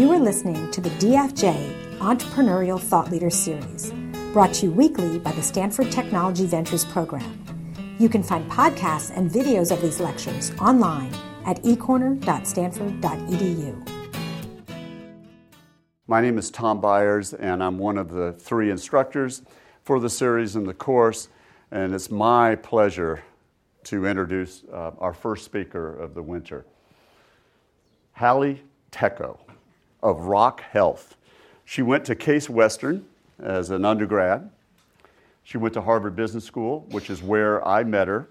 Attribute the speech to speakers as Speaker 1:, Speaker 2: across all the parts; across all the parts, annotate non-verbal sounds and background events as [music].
Speaker 1: You are listening to the DFJ Entrepreneurial Thought Leader Series, brought to you weekly by the Stanford Technology Ventures Program. You can find podcasts and videos of these lectures online at ecorner.stanford.edu.
Speaker 2: My name is Tom Byers, and I'm one of the three instructors for the series and the course. And it's my pleasure to introduce uh, our first speaker of the winter, Halle Tecco of Rock Health. She went to Case Western as an undergrad. She went to Harvard Business School, which is where I met her,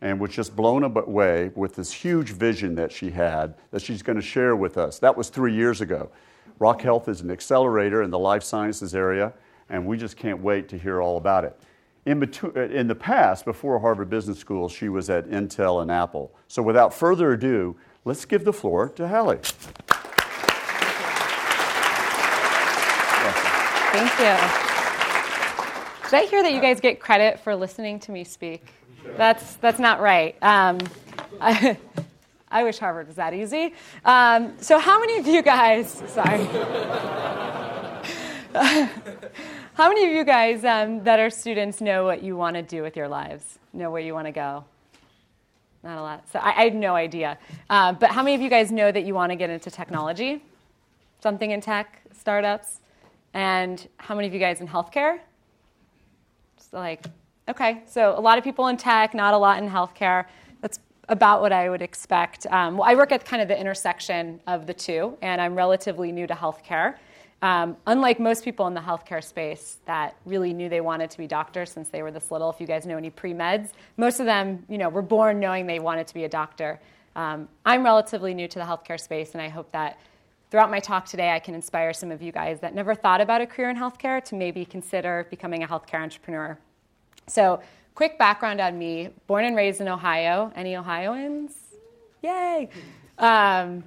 Speaker 2: and was just blown away with this huge vision that she had that she's going to share with us. That was three years ago. Rock Health is an accelerator in the life sciences area, and we just can't wait to hear all about it. In, between, in the past, before Harvard Business School, she was at Intel and Apple. So without further ado, let's give the floor to Halle.
Speaker 3: Thank you. Did I hear that you guys get credit for listening to me speak? That's, that's not right. Um, I, I wish Harvard was that easy. Um, so, how many of you guys, sorry. [laughs] how many of you guys um, that are students know what you want to do with your lives? Know where you want to go? Not a lot. So, I, I no idea. Uh, but how many of you guys know that you want to get into technology? Something in tech, startups? And how many of you guys in healthcare? Just like, okay, so a lot of people in tech, not a lot in healthcare. That's about what I would expect. Um, well, I work at kind of the intersection of the two, and I'm relatively new to healthcare. Um, unlike most people in the healthcare space that really knew they wanted to be doctors since they were this little, if you guys know any pre meds, most of them, you know, were born knowing they wanted to be a doctor. Um, I'm relatively new to the healthcare space, and I hope that throughout my talk today, I can inspire some of you guys that never thought about a career in healthcare to maybe consider becoming a healthcare entrepreneur. So, quick background on me born and raised in Ohio. Any Ohioans? Yay! Um,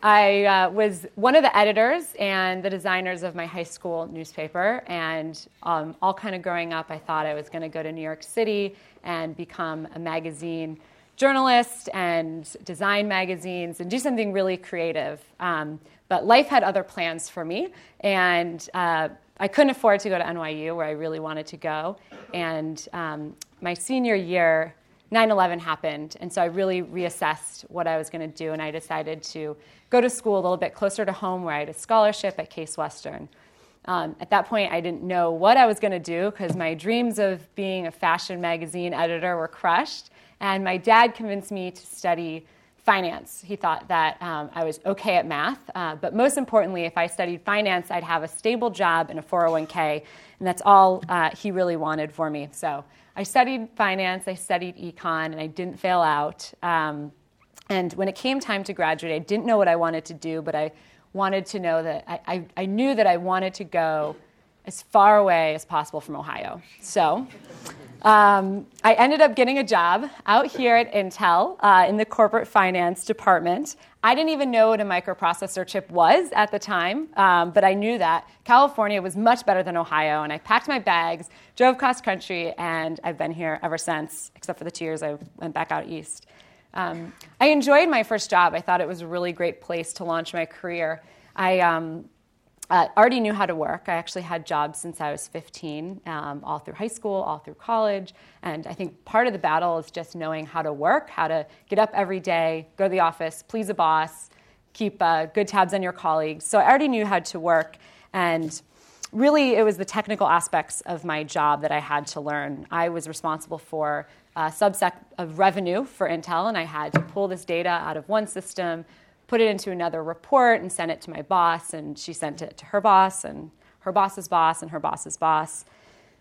Speaker 3: I uh, was one of the editors and the designers of my high school newspaper. And um, all kind of growing up, I thought I was going to go to New York City and become a magazine journalist and design magazines and do something really creative. Um, but life had other plans for me, and uh, I couldn't afford to go to NYU, where I really wanted to go. And um, my senior year, 9 11 happened, and so I really reassessed what I was going to do, and I decided to go to school a little bit closer to home, where I had a scholarship at Case Western. Um, at that point, I didn't know what I was going to do because my dreams of being a fashion magazine editor were crushed. And my dad convinced me to study finance. He thought that um, I was okay at math, uh, but most importantly, if I studied finance, I'd have a stable job and a 401k, and that's all uh, he really wanted for me. So I studied finance, I studied econ, and I didn't fail out. Um, and when it came time to graduate, I didn't know what I wanted to do, but I wanted to know that I, I, I knew that I wanted to go as far away as possible from Ohio. So um, I ended up getting a job out here at Intel uh, in the corporate finance department. I didn't even know what a microprocessor chip was at the time, um, but I knew that California was much better than Ohio, and I packed my bags, drove cross country, and I've been here ever since, except for the two years I went back out east. Um, I enjoyed my first job. I thought it was a really great place to launch my career. I um, uh, already knew how to work. I actually had jobs since I was 15, um, all through high school, all through college. And I think part of the battle is just knowing how to work, how to get up every day, go to the office, please a boss, keep uh, good tabs on your colleagues. So I already knew how to work. And really, it was the technical aspects of my job that I had to learn. I was responsible for a subset of revenue for Intel, and I had to pull this data out of one system put it into another report and sent it to my boss, and she sent it to her boss, and her boss's boss, and her boss's boss.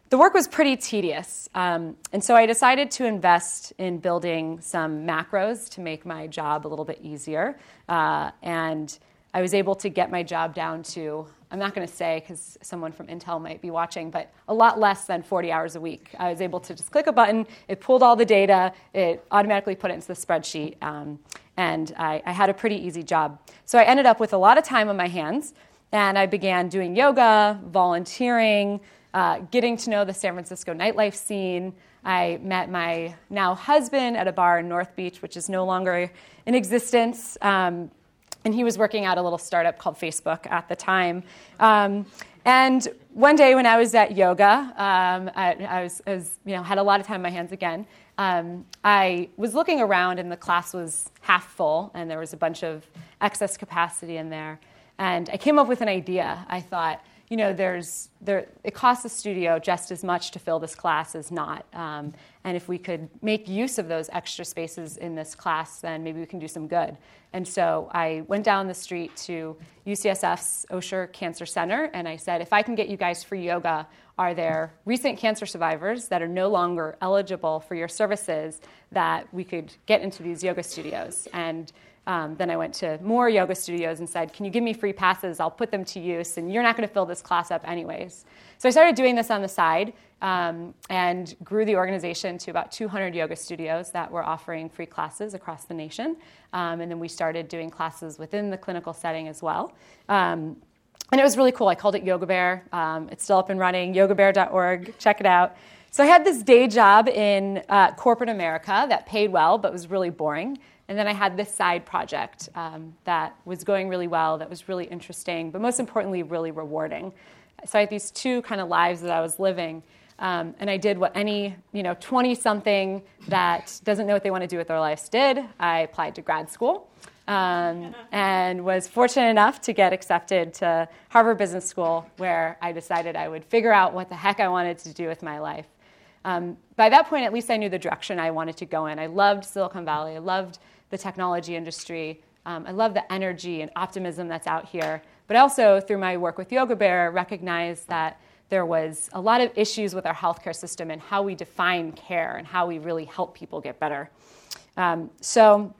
Speaker 3: The work was pretty tedious, um, and so I decided to invest in building some macros to make my job a little bit easier. Uh, and I was able to get my job down to, I'm not going to say because someone from Intel might be watching, but a lot less than 40 hours a week. I was able to just click a button, it pulled all the data, it automatically put it into the spreadsheet. Um, and I, I had a pretty easy job. So I ended up with a lot of time on my hands, and I began doing yoga, volunteering, uh, getting to know the San Francisco nightlife scene. I met my now husband at a bar in North Beach, which is no longer in existence. Um, and he was working at a little startup called Facebook at the time. Um, and one day when I was at yoga, um, I, I, was, I, was, you know, had a lot of time on my hands again. Um, I was looking around and the class was half full, and there was a bunch of excess capacity in there. And I came up with an idea. I thought, you know, there's, there, it costs the studio just as much to fill this class as not. Um, and if we could make use of those extra spaces in this class, then maybe we can do some good. And so I went down the street to UCSF's Osher Cancer Center and I said, if I can get you guys free yoga, are there recent cancer survivors that are no longer eligible for your services that we could get into these yoga studios? And um, then I went to more yoga studios and said, Can you give me free passes? I'll put them to use, and you're not going to fill this class up anyways. So I started doing this on the side um, and grew the organization to about 200 yoga studios that were offering free classes across the nation. Um, and then we started doing classes within the clinical setting as well. Um, and it was really cool. I called it Yoga Bear. Um, it's still up and running, yogabear.org. Check it out. So I had this day job in uh, corporate America that paid well but was really boring. And then I had this side project um, that was going really well, that was really interesting, but most importantly, really rewarding. So I had these two kind of lives that I was living. Um, and I did what any you know 20 something that doesn't know what they want to do with their lives did. I applied to grad school um, and was fortunate enough to get accepted to Harvard Business School, where I decided I would figure out what the heck I wanted to do with my life. Um, by that point, at least I knew the direction I wanted to go in. I loved Silicon Valley. I loved the technology industry. Um, I love the energy and optimism that's out here. But also, through my work with Yoga Bear, recognized that there was a lot of issues with our healthcare system and how we define care and how we really help people get better. Um, so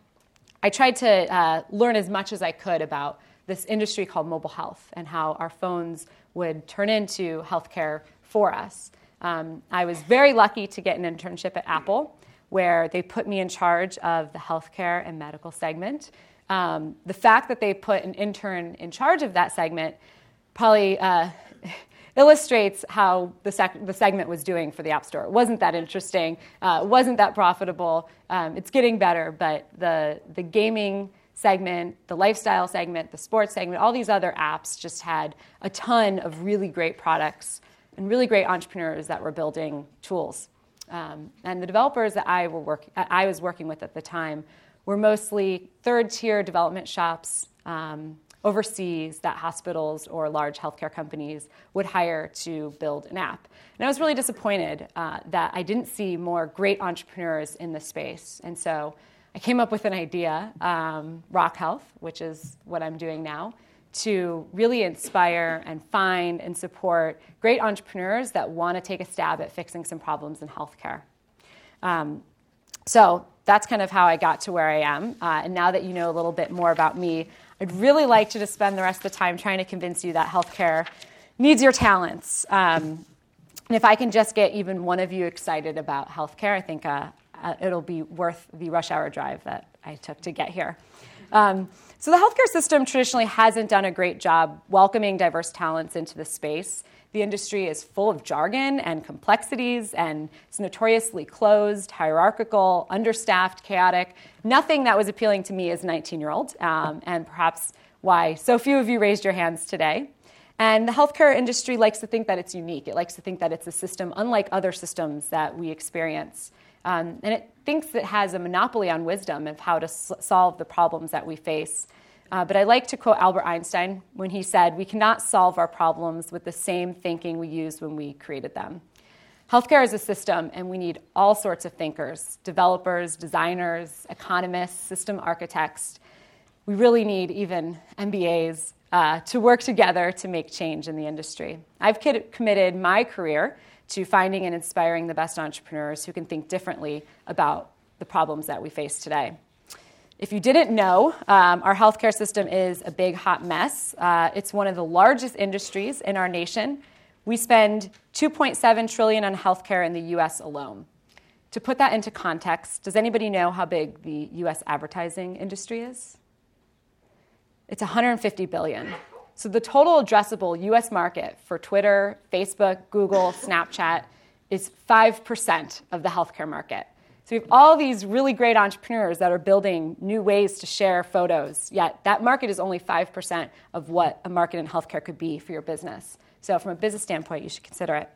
Speaker 3: I tried to uh, learn as much as I could about this industry called mobile health and how our phones would turn into healthcare for us. Um, I was very lucky to get an internship at Apple where they put me in charge of the healthcare and medical segment. Um, the fact that they put an intern in charge of that segment probably uh, illustrates how the, sec- the, segment was doing for the App Store. It wasn't that interesting, uh, wasn't that profitable. Um, it's getting better, but the, the gaming segment, the lifestyle segment, the sports segment, all these other apps just had a ton of really great products and really great entrepreneurs that were building tools. Um, and the developers that I, were work, I was working with at the time were mostly third tier development shops um, overseas that hospitals or large healthcare companies would hire to build an app. And I was really disappointed uh, that I didn't see more great entrepreneurs in this space. And so I came up with an idea, um, Rock Health, which is what I'm doing now, to really inspire and find and support great entrepreneurs that want to take a stab at fixing some problems in healthcare. Um, so that's kind of how I got to where I am. Uh, and now that you know a little bit more about me, I'd really like to just spend the rest of the time trying to convince you that healthcare needs your talents. Um, and if I can just get even one of you excited about healthcare, I think uh, uh, it'll be worth the rush hour drive that I took to get here. Um, so, the healthcare system traditionally hasn't done a great job welcoming diverse talents into the space. The industry is full of jargon and complexities, and it's notoriously closed, hierarchical, understaffed, chaotic. Nothing that was appealing to me as a 19 year old, um, and perhaps why so few of you raised your hands today. And the healthcare industry likes to think that it's unique. It likes to think that it's a system unlike other systems that we experience. Um, and it thinks it has a monopoly on wisdom of how to s- solve the problems that we face. Uh, but I like to quote Albert Einstein when he said, We cannot solve our problems with the same thinking we used when we created them. Healthcare is a system, and we need all sorts of thinkers developers, designers, economists, system architects. We really need even MBAs uh, to work together to make change in the industry. I've committed my career to finding and inspiring the best entrepreneurs who can think differently about the problems that we face today. If you didn't know, um, our healthcare system is a big hot mess. Uh, it's one of the largest industries in our nation. We spend 2.7 trillion on healthcare in the U.S. alone. To put that into context, does anybody know how big the U.S. advertising industry is? It's 150 billion. So the total addressable US market for Twitter, Facebook, Google, Snapchat is 5% of the healthcare market. So we have all these really great entrepreneurs that are building new ways to share photos, yet that market is only 5% of what a market in healthcare could be for your business. So, from a business standpoint, you should consider it.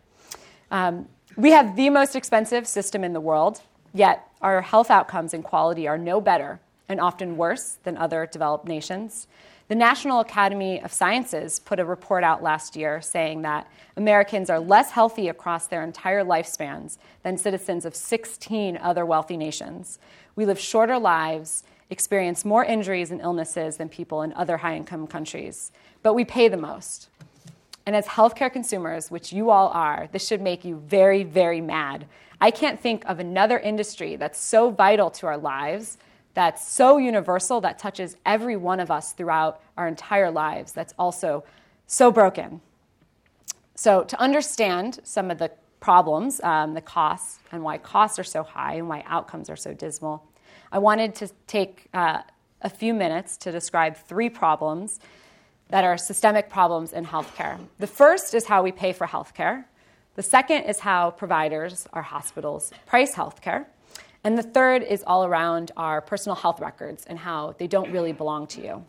Speaker 3: Um, we have the most expensive system in the world, yet our health outcomes and quality are no better and often worse than other developed nations. The National Academy of Sciences put a report out last year saying that Americans are less healthy across their entire lifespans than citizens of 16 other wealthy nations. We live shorter lives, experience more injuries and illnesses than people in other high income countries, but we pay the most. And as healthcare consumers, which you all are, this should make you very, very mad. I can't think of another industry that's so vital to our lives that's so universal that touches every one of us throughout our entire lives that's also so broken. So, to understand some of the problems, um, the costs, and why costs are so high and why outcomes are so dismal, I wanted to take uh, a few minutes to describe three problems that are systemic problems in healthcare. The first is how we pay for healthcare. The second is how providers, our hospitals, price healthcare. And the third is all around our personal health records and how they don't really belong to you.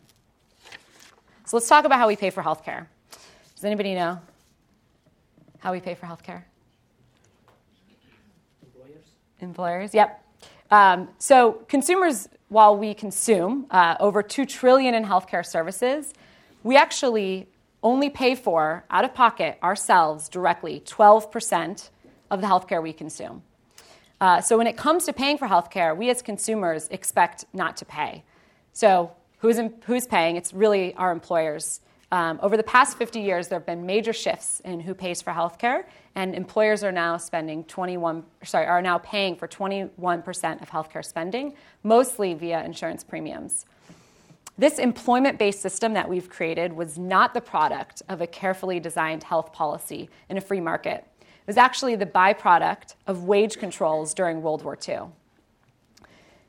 Speaker 3: So let's talk about how we pay for healthcare. Does anybody know how we pay for healthcare? Employers. Employers, yep. Um, so consumers, while we consume uh, over two trillion in healthcare services, we actually only pay for out of pocket ourselves directly 12% of the healthcare we consume. Uh, so when it comes to paying for healthcare, we as consumers expect not to pay. So who's, in, who's paying? It's really our employers. Um, over the past 50 years, there have been major shifts in who pays for healthcare, and employers are now spending 21, sorry, are now paying for 21% of healthcare spending, mostly via insurance premiums. This employment based system that we've created was not the product of a carefully designed health policy in a free market was actually the byproduct of wage controls during World War II.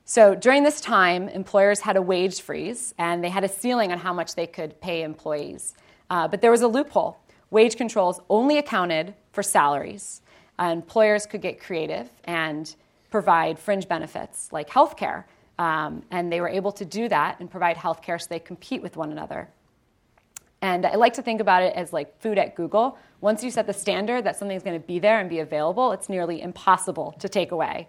Speaker 3: So during this time, employers had a wage freeze and they had a ceiling on how much they could pay employees. Uh, but there was a loophole. Wage controls only accounted for salaries. Uh, employers could get creative and provide fringe benefits like health care. Um, and they were able to do that and provide health care so they compete with one another. And I like to think about it as like food at Google. Once you set the standard that something's going to be there and be available, it's nearly impossible to take away.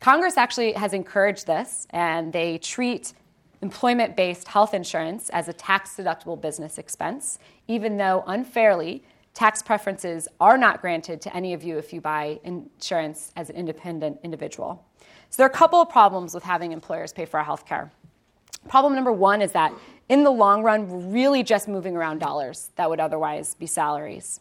Speaker 3: Congress actually has encouraged this, and they treat employment based health insurance as a tax deductible business expense, even though unfairly, tax preferences are not granted to any of you if you buy insurance as an independent individual. So there are a couple of problems with having employers pay for our health care. Problem number one is that in the long run, we're really just moving around dollars that would otherwise be salaries.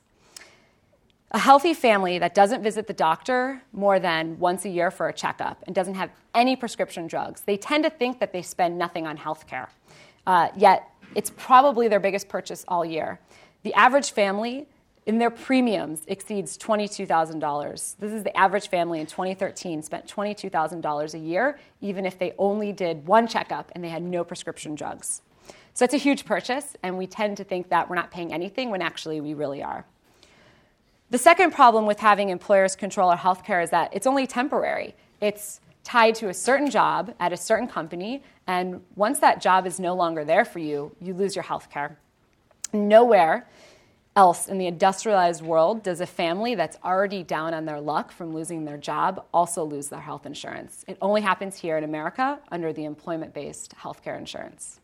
Speaker 3: A healthy family that doesn't visit the doctor more than once a year for a checkup and doesn't have any prescription drugs, they tend to think that they spend nothing on health care. Uh, yet, it's probably their biggest purchase all year. The average family in their premiums exceeds $22,000. This is the average family in 2013 spent $22,000 a year, even if they only did one checkup and they had no prescription drugs. So it's a huge purchase, and we tend to think that we're not paying anything when actually we really are. The second problem with having employers control our healthcare is that it's only temporary. It's tied to a certain job at a certain company, and once that job is no longer there for you, you lose your healthcare. Nowhere else in the industrialized world does a family that's already down on their luck from losing their job also lose their health insurance. It only happens here in America under the employment based healthcare insurance.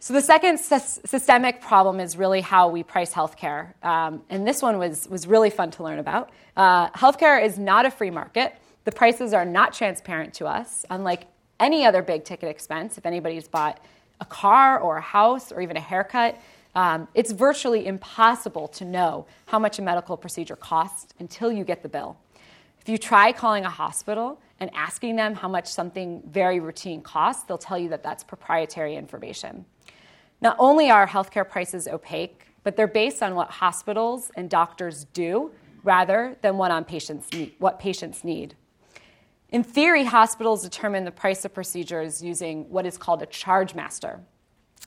Speaker 3: So the second systemic problem is really how we price healthcare, um, and this one was was really fun to learn about. Uh, healthcare is not a free market. The prices are not transparent to us, unlike any other big ticket expense. If anybody's bought a car or a house or even a haircut, um, it's virtually impossible to know how much a medical procedure costs until you get the bill. If you try calling a hospital and asking them how much something very routine costs, they'll tell you that that's proprietary information. Not only are healthcare prices opaque, but they're based on what hospitals and doctors do rather than what, on patients need, what patients need. In theory, hospitals determine the price of procedures using what is called a charge master.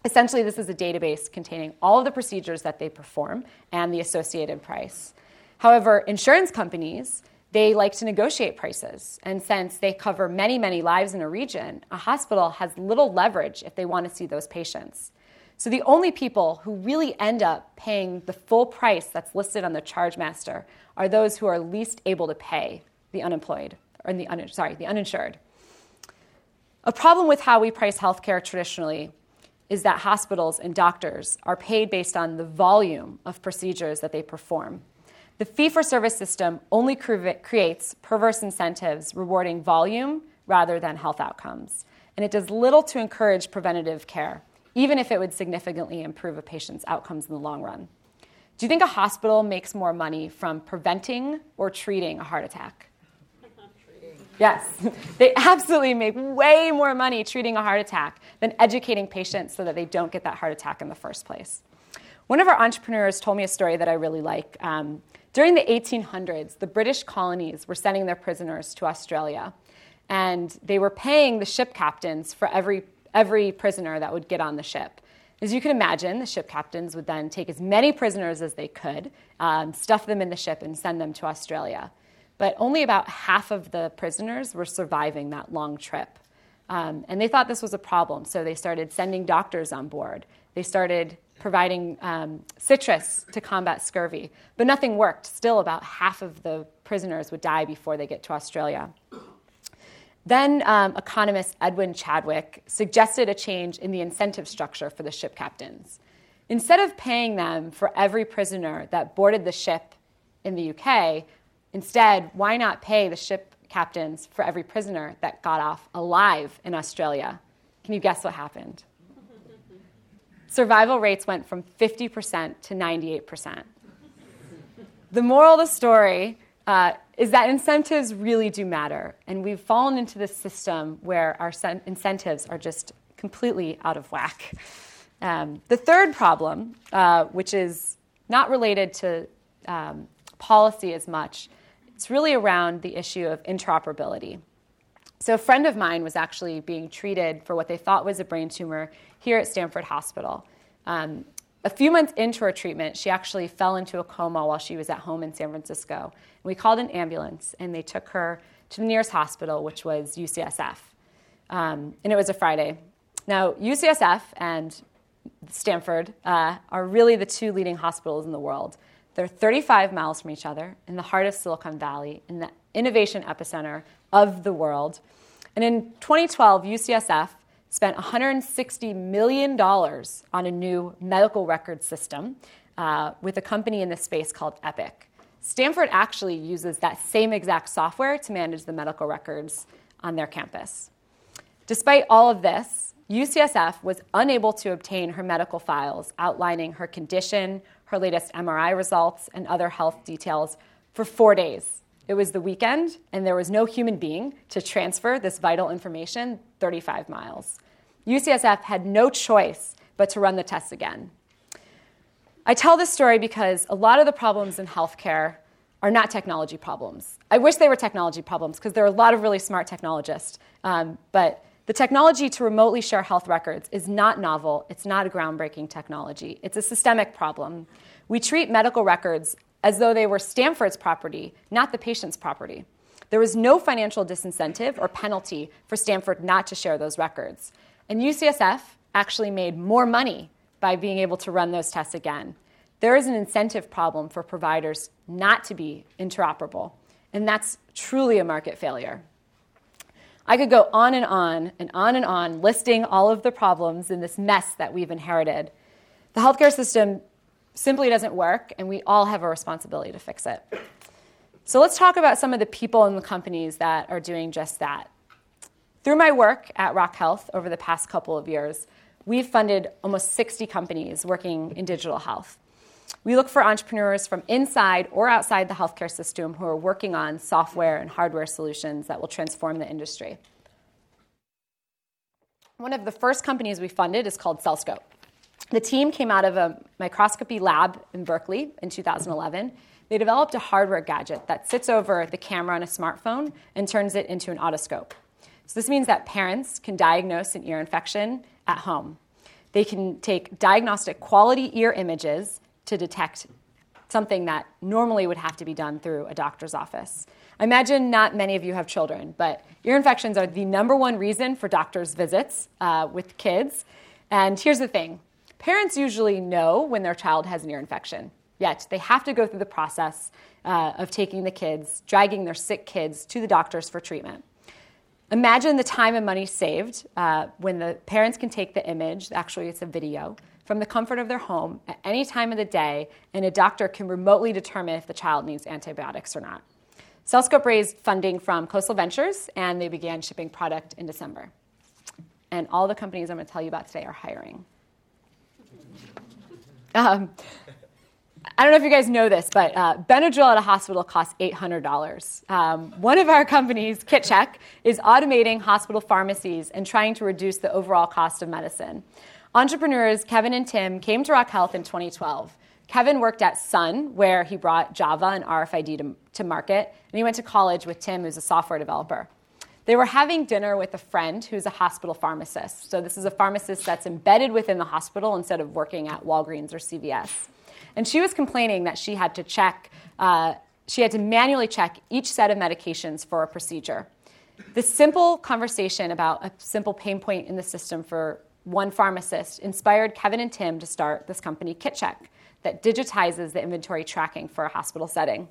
Speaker 3: Essentially, this is a database containing all of the procedures that they perform and the associated price. However, insurance companies they like to negotiate prices. And since they cover many, many lives in a region, a hospital has little leverage if they want to see those patients. So the only people who really end up paying the full price that's listed on the charge master are those who are least able to pay the unemployed or the un- sorry, the uninsured. A problem with how we price healthcare traditionally is that hospitals and doctors are paid based on the volume of procedures that they perform. The fee for service system only creates perverse incentives rewarding volume rather than health outcomes. And it does little to encourage preventative care, even if it would significantly improve a patient's outcomes in the long run. Do you think a hospital makes more money from preventing or treating a heart attack? Yes, [laughs] they absolutely make way more money treating a heart attack than educating patients so that they don't get that heart attack in the first place. One of our entrepreneurs told me a story that I really like. Um, during the 1800s, the British colonies were sending their prisoners to Australia, and they were paying the ship captains for every, every prisoner that would get on the ship. As you can imagine, the ship captains would then take as many prisoners as they could, um, stuff them in the ship, and send them to Australia. But only about half of the prisoners were surviving that long trip. Um, and they thought this was a problem, so they started sending doctors on board. They started providing um, citrus to combat scurvy. But nothing worked. Still, about half of the prisoners would die before they get to Australia. Then um, economist Edwin Chadwick suggested a change in the incentive structure for the ship captains. Instead of paying them for every prisoner that boarded the ship in the UK, instead, why not pay the ship captains for every prisoner that got off alive in Australia? Can you guess what happened? survival rates went from 50% to 98%. The moral of the story uh, is that incentives really do matter, and we've fallen into this system where our sen- incentives are just completely out of whack. Um, the third problem, uh, which is not related to um, policy as much, it's really around the issue of interoperability. So, a friend of mine was actually being treated for what they thought was a brain tumor here at Stanford Hospital. Um, a few months into her treatment, she actually fell into a coma while she was at home in San Francisco. We called an ambulance, and they took her to the nearest hospital, which was UCSF. Um, and it was a Friday. Now, UCSF and Stanford uh, are really the two leading hospitals in the world. They're 35 miles from each other in the heart of Silicon Valley, in the innovation epicenter of the world. And in 2012, UCSF spent $160 million on a new medical record system uh, with a company in this space called Epic. Stanford actually uses that same exact software to manage the medical records on their campus. Despite all of this, UCSF was unable to obtain her medical files outlining her condition, her latest MRI results, and other health details for four days. It was the weekend, and there was no human being to transfer this vital information 35 miles. UCSF had no choice but to run the tests again. I tell this story because a lot of the problems in healthcare are not technology problems. I wish they were technology problems because there are a lot of really smart technologists. Um, but the technology to remotely share health records is not novel, it's not a groundbreaking technology, it's a systemic problem. We treat medical records as though they were Stanford's property, not the patient's property. There was no financial disincentive or penalty for Stanford not to share those records. And UCSF actually made more money by being able to run those tests again. There is an incentive problem for providers not to be interoperable, and that's truly a market failure. I could go on and on and on and on listing all of the problems in this mess that we've inherited. The healthcare system simply doesn't work, and we all have a responsibility to fix it. So let's talk about some of the people and the companies that are doing just that. Through my work at Rock Health over the past couple of years, we've funded almost 60 companies working in digital health. We look for entrepreneurs from inside or outside the healthcare system who are working on software and hardware solutions that will transform the industry. One of the first companies we funded is called CellScope. The team came out of a microscopy lab in Berkeley in 2011. They developed a hardware gadget that sits over the camera on a smartphone and turns it into an otoscope. So, this means that parents can diagnose an ear infection at home. They can take diagnostic quality ear images to detect something that normally would have to be done through a doctor's office. I imagine not many of you have children, but ear infections are the number one reason for doctor's visits uh, with kids. And here's the thing parents usually know when their child has an ear infection, yet they have to go through the process uh, of taking the kids, dragging their sick kids to the doctors for treatment. Imagine the time and money saved uh, when the parents can take the image, actually, it's a video, from the comfort of their home at any time of the day, and a doctor can remotely determine if the child needs antibiotics or not. CellScope raised funding from Khosla Ventures, and they began shipping product in December. And all the companies I'm going to tell you about today are hiring. Um, I don't know if you guys know this, but uh, Benadryl at a hospital costs $800. Um, one of our companies, KitCheck, is automating hospital pharmacies and trying to reduce the overall cost of medicine. Entrepreneurs Kevin and Tim came to Rock Health in 2012. Kevin worked at Sun, where he brought Java and RFID to, to market, and he went to college with Tim, who's a software developer. They were having dinner with a friend who's a hospital pharmacist. So, this is a pharmacist that's embedded within the hospital instead of working at Walgreens or CVS. And she was complaining that she had to check, uh, she had to manually check each set of medications for a procedure. This simple conversation about a simple pain point in the system for one pharmacist inspired Kevin and Tim to start this company, KitCheck, that digitizes the inventory tracking for a hospital setting.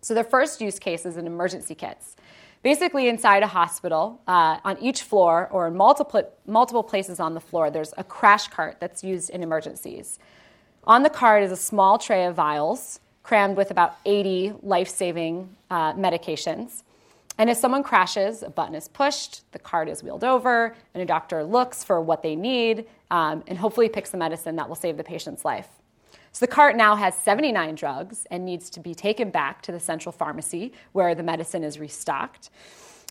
Speaker 3: So, their first use case is in emergency kits. Basically, inside a hospital, uh, on each floor or in multiple, multiple places on the floor, there's a crash cart that's used in emergencies. On the cart is a small tray of vials crammed with about 80 life saving uh, medications. And if someone crashes, a button is pushed, the cart is wheeled over, and a doctor looks for what they need um, and hopefully picks the medicine that will save the patient's life. So the cart now has 79 drugs and needs to be taken back to the central pharmacy where the medicine is restocked.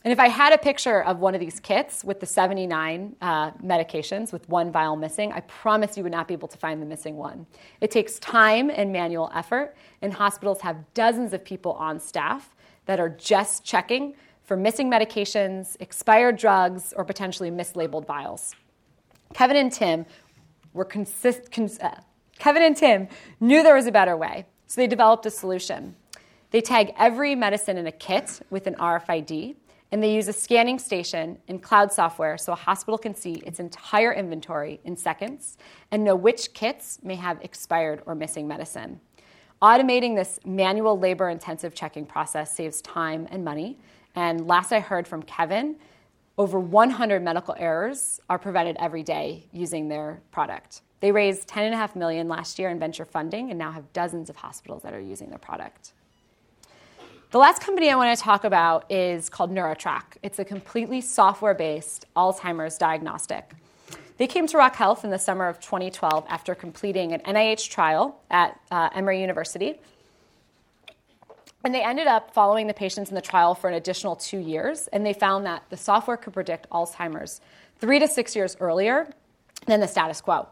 Speaker 3: And if I had a picture of one of these kits with the 79 uh, medications with one vial missing, I promise you would not be able to find the missing one. It takes time and manual effort, and hospitals have dozens of people on staff that are just checking for missing medications, expired drugs, or potentially mislabeled vials. Kevin and Tim were consist- cons- uh, Kevin and Tim knew there was a better way, so they developed a solution. They tag every medicine in a kit with an RFID and they use a scanning station and cloud software so a hospital can see its entire inventory in seconds and know which kits may have expired or missing medicine. Automating this manual labor intensive checking process saves time and money. And last I heard from Kevin, over 100 medical errors are prevented every day using their product. They raised 10.5 million last year in venture funding and now have dozens of hospitals that are using their product. The last company I want to talk about is called NeuroTrack. It's a completely software based Alzheimer's diagnostic. They came to Rock Health in the summer of 2012 after completing an NIH trial at uh, Emory University. And they ended up following the patients in the trial for an additional two years, and they found that the software could predict Alzheimer's three to six years earlier than the status quo.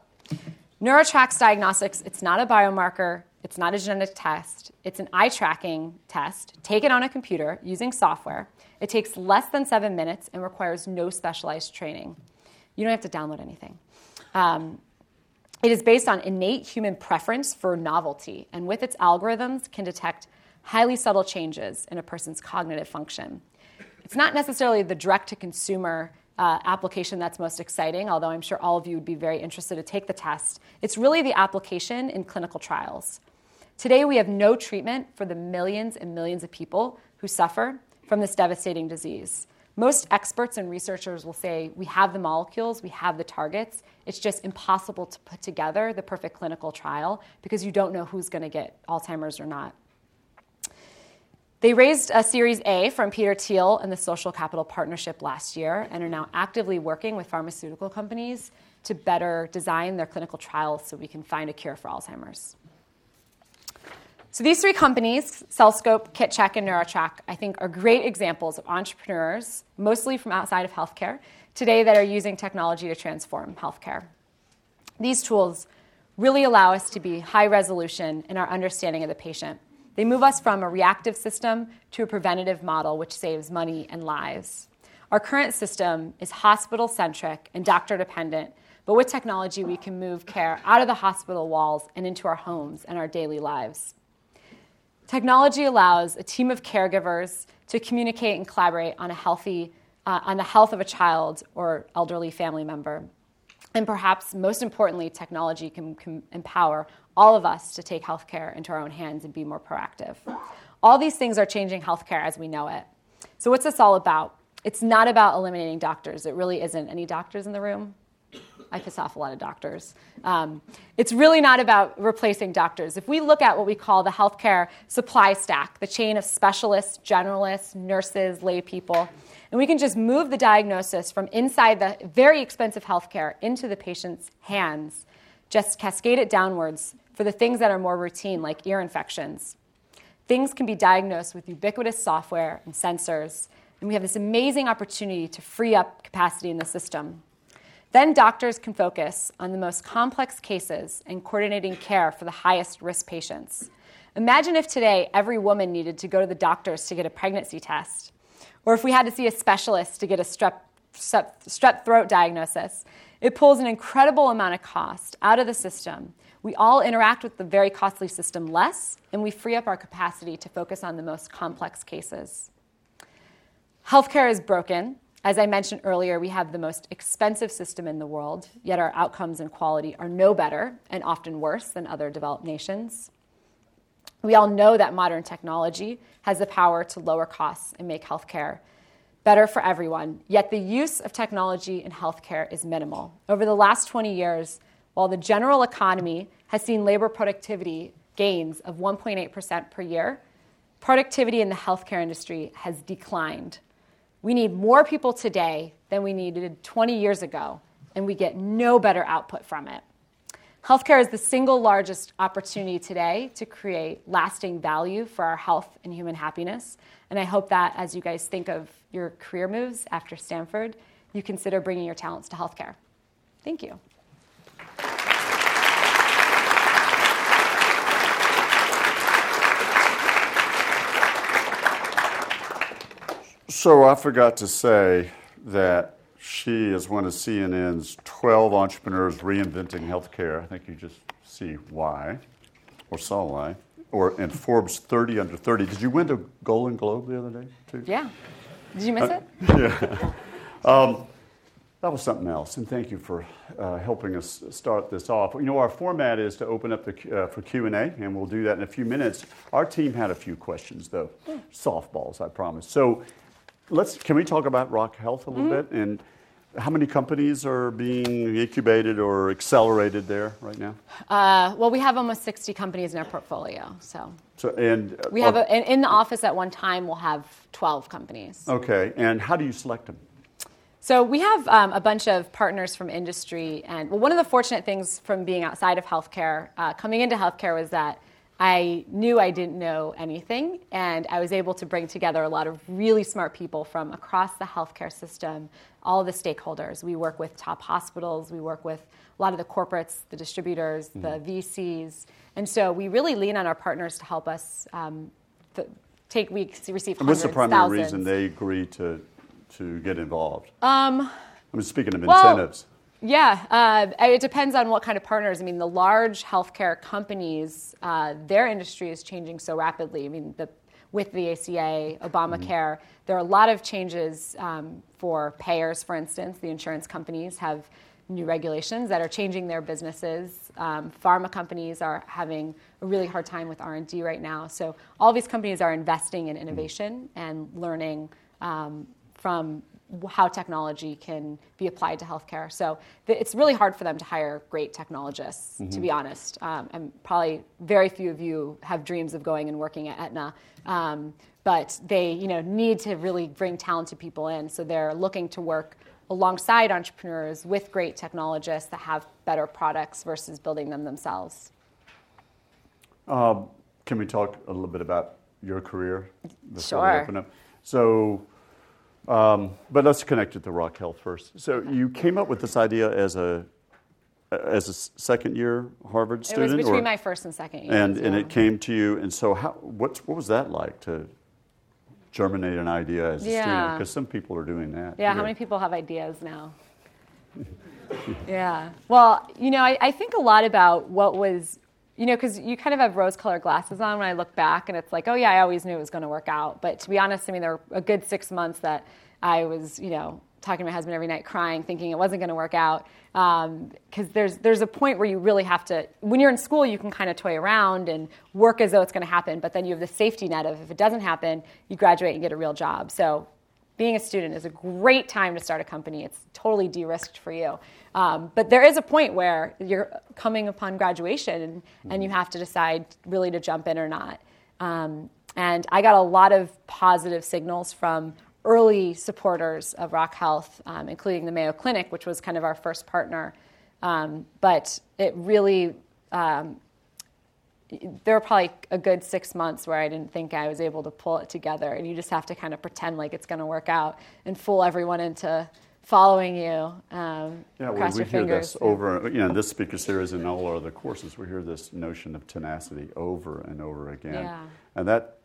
Speaker 3: NeuroTrack's diagnostics, it's not a biomarker, it's not a genetic test, it's an eye tracking test taken on a computer using software. It takes less than seven minutes and requires no specialized training. You don't have to download anything. Um, it is based on innate human preference for novelty, and with its algorithms, can detect highly subtle changes in a person's cognitive function. It's not necessarily the direct to consumer uh, application that's most exciting, although I'm sure all of you would be very interested to take the test. It's really the application in clinical trials. Today, we have no treatment for the millions and millions of people who suffer from this devastating disease. Most experts and researchers will say we have the molecules, we have the targets. It's just impossible to put together the perfect clinical trial because you don't know who's going to get Alzheimer's or not. They raised a Series A from Peter Thiel and the Social Capital Partnership last year and are now actively working with pharmaceutical companies to better design their clinical trials so we can find a cure for Alzheimer's. So these three companies, CellScope, KitCheck, and NeuroTrack, I think are great examples of entrepreneurs, mostly from outside of healthcare, today that are using technology to transform healthcare. These tools really allow us to be high resolution in our understanding of the patient. They move us from a reactive system to a preventative model which saves money and lives. Our current system is hospital centric and doctor dependent, but with technology, we can move care out of the hospital walls and into our homes and our daily lives. Technology allows a team of caregivers to communicate and collaborate on a healthy, uh, on the health of a child or elderly family member. And perhaps most importantly, technology can, can empower all of us to take healthcare into our own hands and be more proactive. All these things are changing healthcare as we know it. So, what's this all about? It's not about eliminating doctors. It really isn't. Any doctors in the room? I piss off a lot of doctors. Um, it's really not about replacing doctors. If we look at what we call the healthcare supply stack, the chain of specialists, generalists, nurses, lay people, and we can just move the diagnosis from inside the very expensive healthcare into the patient's hands, just cascade it downwards for the things that are more routine, like ear infections. Things can be diagnosed with ubiquitous software and sensors, and we have this amazing opportunity to free up capacity in the system. Then doctors can focus on the most complex cases and coordinating care for the highest risk patients. Imagine if today every woman needed to go to the doctors to get a pregnancy test, or if we had to see a specialist to get a strep, strep, strep throat diagnosis. It pulls an incredible amount of cost out of the system. We all interact with the very costly system less, and we free up our capacity to focus on the most complex cases. Healthcare is broken, as I mentioned earlier, we have the most expensive system in the world, yet our outcomes and quality are no better and often worse than other developed nations. We all know that modern technology has the power to lower costs and make healthcare better for everyone, yet the use of technology in healthcare is minimal. Over the last 20 years, while the general economy has seen labor productivity gains of 1.8% per year, productivity in the healthcare industry has declined we need more people today than we needed 20 years ago, and we get no better output from it. Healthcare is the single largest opportunity today to create lasting value for our health and human happiness. And I hope that as you guys think of your career moves after Stanford, you consider bringing your talents to healthcare. Thank you.
Speaker 2: So I forgot to say that she is one of CNN's 12 entrepreneurs reinventing healthcare. I think you just see why, or saw why. Or in Forbes 30 under 30. Did you win the Golden Globe the other day too?
Speaker 3: Yeah. Did you miss uh, it? [laughs]
Speaker 2: Yeah. Um, that was something else, and thank you for uh, helping us start this off. You know, our format is to open up the, uh, for Q and A, and we'll do that in a few minutes. Our team had a few questions, though, softballs, I promise. So, let's can we talk about Rock Health a little mm-hmm. bit and how many companies are being incubated or accelerated there right now?
Speaker 3: Uh, well, we have almost 60 companies in our portfolio. So,
Speaker 2: so and
Speaker 3: we have a, in the office at one time we'll have 12 companies.
Speaker 2: Okay, and how do you select them?
Speaker 3: So we have um, a bunch of partners from industry, and well, one of the fortunate things from being outside of healthcare, uh, coming into healthcare, was that I knew I didn't know anything, and I was able to bring together a lot of really smart people from across the healthcare system, all the stakeholders. We work with top hospitals, we work with a lot of the corporates, the distributors, mm-hmm. the VCs, and so we really lean on our partners to help us um, th- take. We receive
Speaker 2: hundreds, What's the primary
Speaker 3: thousands.
Speaker 2: reason they agree to to get involved?
Speaker 3: Um,
Speaker 2: I'm speaking of
Speaker 3: well,
Speaker 2: incentives.
Speaker 3: Yeah, uh, it depends on what kind of partners. I mean, the large healthcare companies, uh, their industry is changing so rapidly. I mean, the, with the ACA, Obamacare, mm-hmm. there are a lot of changes um, for payers, for instance. The insurance companies have new regulations that are changing their businesses. Um, pharma companies are having a really hard time with R&D right now. So all these companies are investing in innovation mm-hmm. and learning um, from how technology can be applied to healthcare. So th- it's really hard for them to hire great technologists, mm-hmm. to be honest. Um, and probably very few of you have dreams of going and working at Aetna. Um, but they you know, need to really bring talented people in. So they're looking to work alongside entrepreneurs with great technologists that have better products versus building them themselves.
Speaker 2: Um, can we talk a little bit about your career
Speaker 3: before sure. we open
Speaker 2: up? So um, but let's connect it to Rock Health first. So you came up with this idea as a as a second year Harvard student.
Speaker 3: It was between or, my first and second year.
Speaker 2: And and it came to you. And so how what what was that like to germinate an idea as a student? Because some people are doing that.
Speaker 3: Yeah. How many people have ideas now? [laughs] yeah. Well, you know, I, I think a lot about what was you know, because you kind of have rose-colored glasses on when I look back, and it's like, oh yeah, I always knew it was going to work out. But to be honest, I mean, there were a good six months that I was, you know, talking to my husband every night, crying, thinking it wasn't going to work out. Because um, there's there's a point where you really have to. When you're in school, you can kind of toy around and work as though it's going to happen, but then you have the safety net of if it doesn't happen, you graduate and get a real job. So being a student is a great time to start a company. It's totally de-risked for you. Um, but there is a point where you're coming upon graduation and, and you have to decide really to jump in or not. Um, and I got a lot of positive signals from early supporters of Rock Health, um, including the Mayo Clinic, which was kind of our first partner. Um, but it really, um, there were probably a good six months where I didn't think I was able to pull it together. And you just have to kind of pretend like it's going to work out and fool everyone into following you. Um,
Speaker 2: yeah, we hear this over, you know, this speaker series and all our other courses, we hear this notion of tenacity over and over again.
Speaker 3: Yeah.
Speaker 2: And that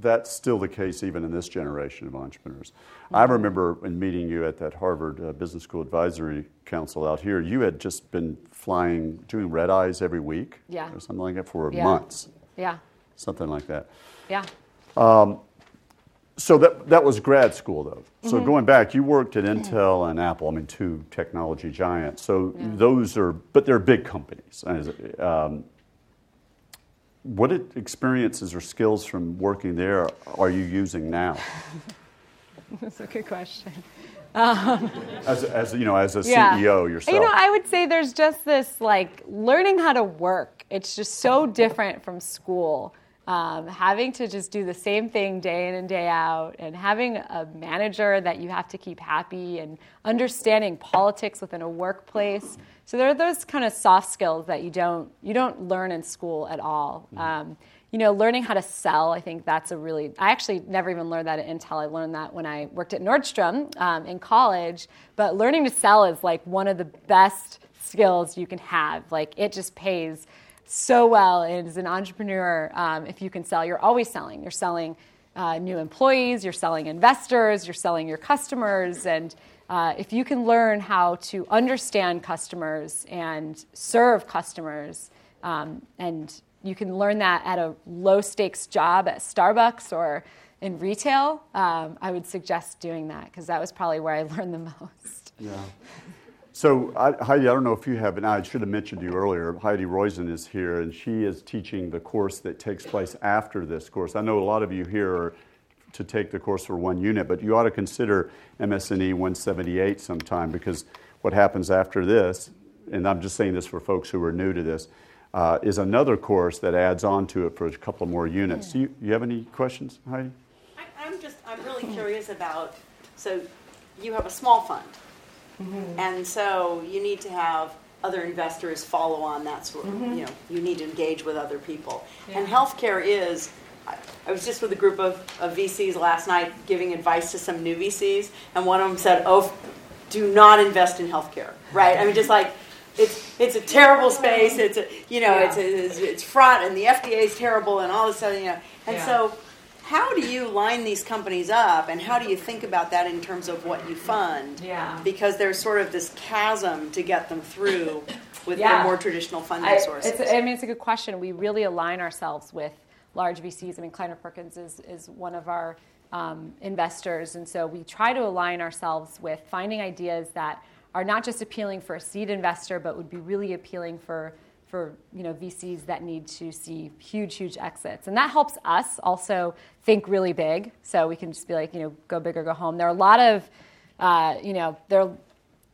Speaker 2: that's still the case even in this generation of entrepreneurs. Mm-hmm. I remember in meeting you at that Harvard uh, Business School Advisory Council out here, you had just been flying, doing red eyes every week
Speaker 3: yeah.
Speaker 2: or something like that for
Speaker 3: yeah.
Speaker 2: months.
Speaker 3: Yeah.
Speaker 2: Something like that.
Speaker 3: Yeah.
Speaker 2: Um, so that, that was grad school though. So mm-hmm. going back, you worked at Intel and Apple, I mean, two technology giants. So yeah. those are, but they're big companies. Um, what experiences or skills from working there are you using now? [laughs]
Speaker 3: That's a good question.
Speaker 2: Um, [laughs] as, as you know, as a yeah. CEO yourself,
Speaker 3: you know, I would say there's just this like learning how to work. It's just so different from school. Um, having to just do the same thing day in and day out, and having a manager that you have to keep happy, and understanding politics within a workplace. So there are those kind of soft skills that you don't you don't learn in school at all. Mm-hmm. Um, you know, learning how to sell, I think that's a really. I actually never even learned that at Intel. I learned that when I worked at Nordstrom um, in college. But learning to sell is like one of the best skills you can have. Like it just pays so well And as an entrepreneur um, if you can sell. You're always selling. You're selling uh, new employees. You're selling investors. You're selling your customers and uh, if you can learn how to understand customers and serve customers, um, and you can learn that at a low stakes job at Starbucks or in retail, um, I would suggest doing that because that was probably where I [laughs] learned the most.
Speaker 2: Yeah. So, I, Heidi, I don't know if you have, and I should have mentioned you earlier. Heidi Roizen is here, and she is teaching the course that takes place after this course. I know a lot of you here are to take the course for one unit, but you ought to consider MS&E 178 sometime because what happens after this, and I'm just saying this for folks who are new to this, uh, is another course that adds on to it for a couple more units. Yeah. Do you, you have any questions, Heidi?
Speaker 4: I, am just, I'm really curious about, so you have a small fund, mm-hmm. and so you need to have other investors follow on that sort of, mm-hmm. you know, you need to engage with other people. Yeah. And healthcare is I was just with a group of, of VCs last night giving advice to some new VCs, and one of them said, "Oh, do not invest in healthcare." Right? I mean, just like it's it's a terrible space. It's a you know yeah. it's, it's it's fraught, and the FDA is terrible, and all this stuff. You know, and yeah. so. How do you line these companies up, and how do you think about that in terms of what you fund?
Speaker 3: Yeah.
Speaker 4: Because there's sort of this chasm to get them through with yeah. the more traditional funding I, sources.
Speaker 3: I mean, it's a good question. We really align ourselves with large VCs. I mean, Kleiner Perkins is, is one of our um, investors, and so we try to align ourselves with finding ideas that are not just appealing for a seed investor, but would be really appealing for for you know VCs that need to see huge, huge exits, and that helps us also think really big. So we can just be like, you know, go big or go home. There are a lot of, uh, you know, there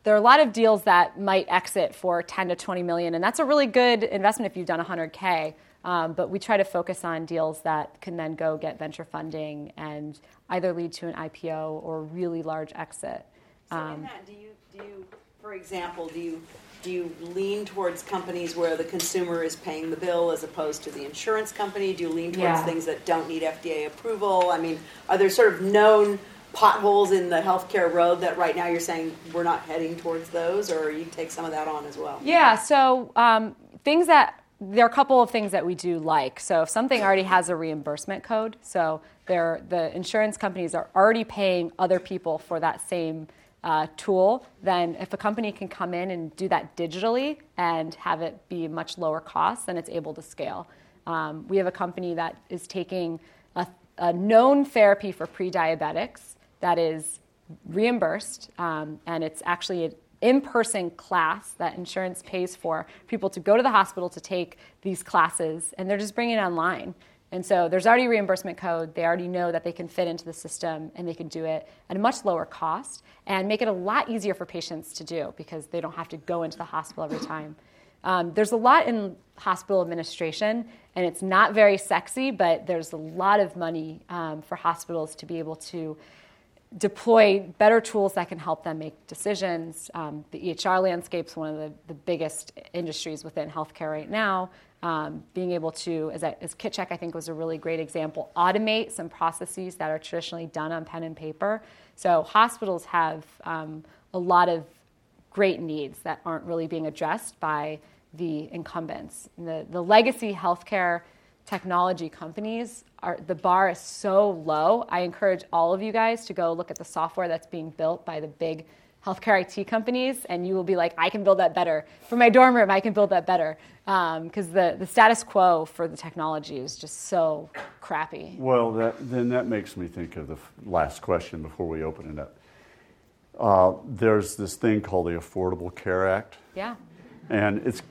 Speaker 3: there are a lot of deals that might exit for 10 to 20 million, and that's a really good investment if you've done 100k. Um, but we try to focus on deals that can then go get venture funding and either lead to an IPO or really large exit.
Speaker 4: So um, in that, do you, do you, for example, do you do you lean towards companies where the consumer is paying the bill as opposed to the insurance company? Do you lean towards yeah. things that don't need FDA approval? I mean, are there sort of known potholes in the healthcare road that right now you're saying we're not heading towards those, or you take some of that on as well?
Speaker 3: Yeah, so um, things that there are a couple of things that we do like. So if something already has a reimbursement code, so the insurance companies are already paying other people for that same uh, tool, then if a company can come in and do that digitally and have it be much lower cost, then it's able to scale. Um, we have a company that is taking a, a known therapy for pre-diabetics that is reimbursed, um, and it's actually an in-person class that insurance pays for people to go to the hospital to take these classes, and they're just bringing it online. And so there's already reimbursement code. They already know that they can fit into the system and they can do it at a much lower cost and make it a lot easier for patients to do because they don't have to go into the hospital every time. Um, there's a lot in hospital administration, and it's not very sexy, but there's a lot of money um, for hospitals to be able to deploy better tools that can help them make decisions. Um, the EHR landscape is one of the, the biggest industries within healthcare right now. Um, being able to, as, as KitCheck I think was a really great example, automate some processes that are traditionally done on pen and paper. So hospitals have um, a lot of great needs that aren't really being addressed by the incumbents. The, the legacy healthcare technology companies are the bar is so low. I encourage all of you guys to go look at the software that's being built by the big healthcare IT companies, and you will be like, I can build that better. For my dorm room, I can build that better. Because um, the, the status quo for the technology is just so crappy.
Speaker 2: Well, that, then that makes me think of the last question before we open it up. Uh, there's this thing called the Affordable Care Act.
Speaker 3: Yeah.
Speaker 2: And it's,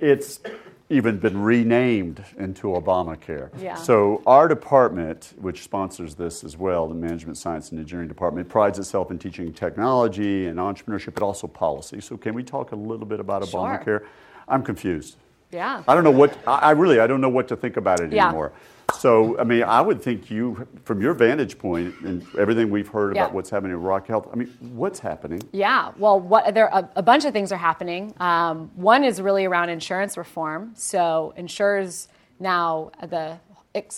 Speaker 2: it's even been renamed into Obamacare.
Speaker 3: Yeah.
Speaker 2: So our department, which sponsors this as well, the Management Science and Engineering Department, prides itself in teaching technology and entrepreneurship, but also policy. So can we talk a little bit about
Speaker 3: sure.
Speaker 2: Obamacare? I'm confused.
Speaker 3: Yeah.
Speaker 2: I don't know what I really I don't know what to think about it
Speaker 3: yeah.
Speaker 2: anymore. So, I mean, I would think you, from your vantage point and everything we've heard
Speaker 3: yeah.
Speaker 2: about what's happening in Rock Health, I mean, what's happening?
Speaker 3: Yeah, well, what, there a, a bunch of things are happening. Um, one is really around insurance reform. So, insurers now, the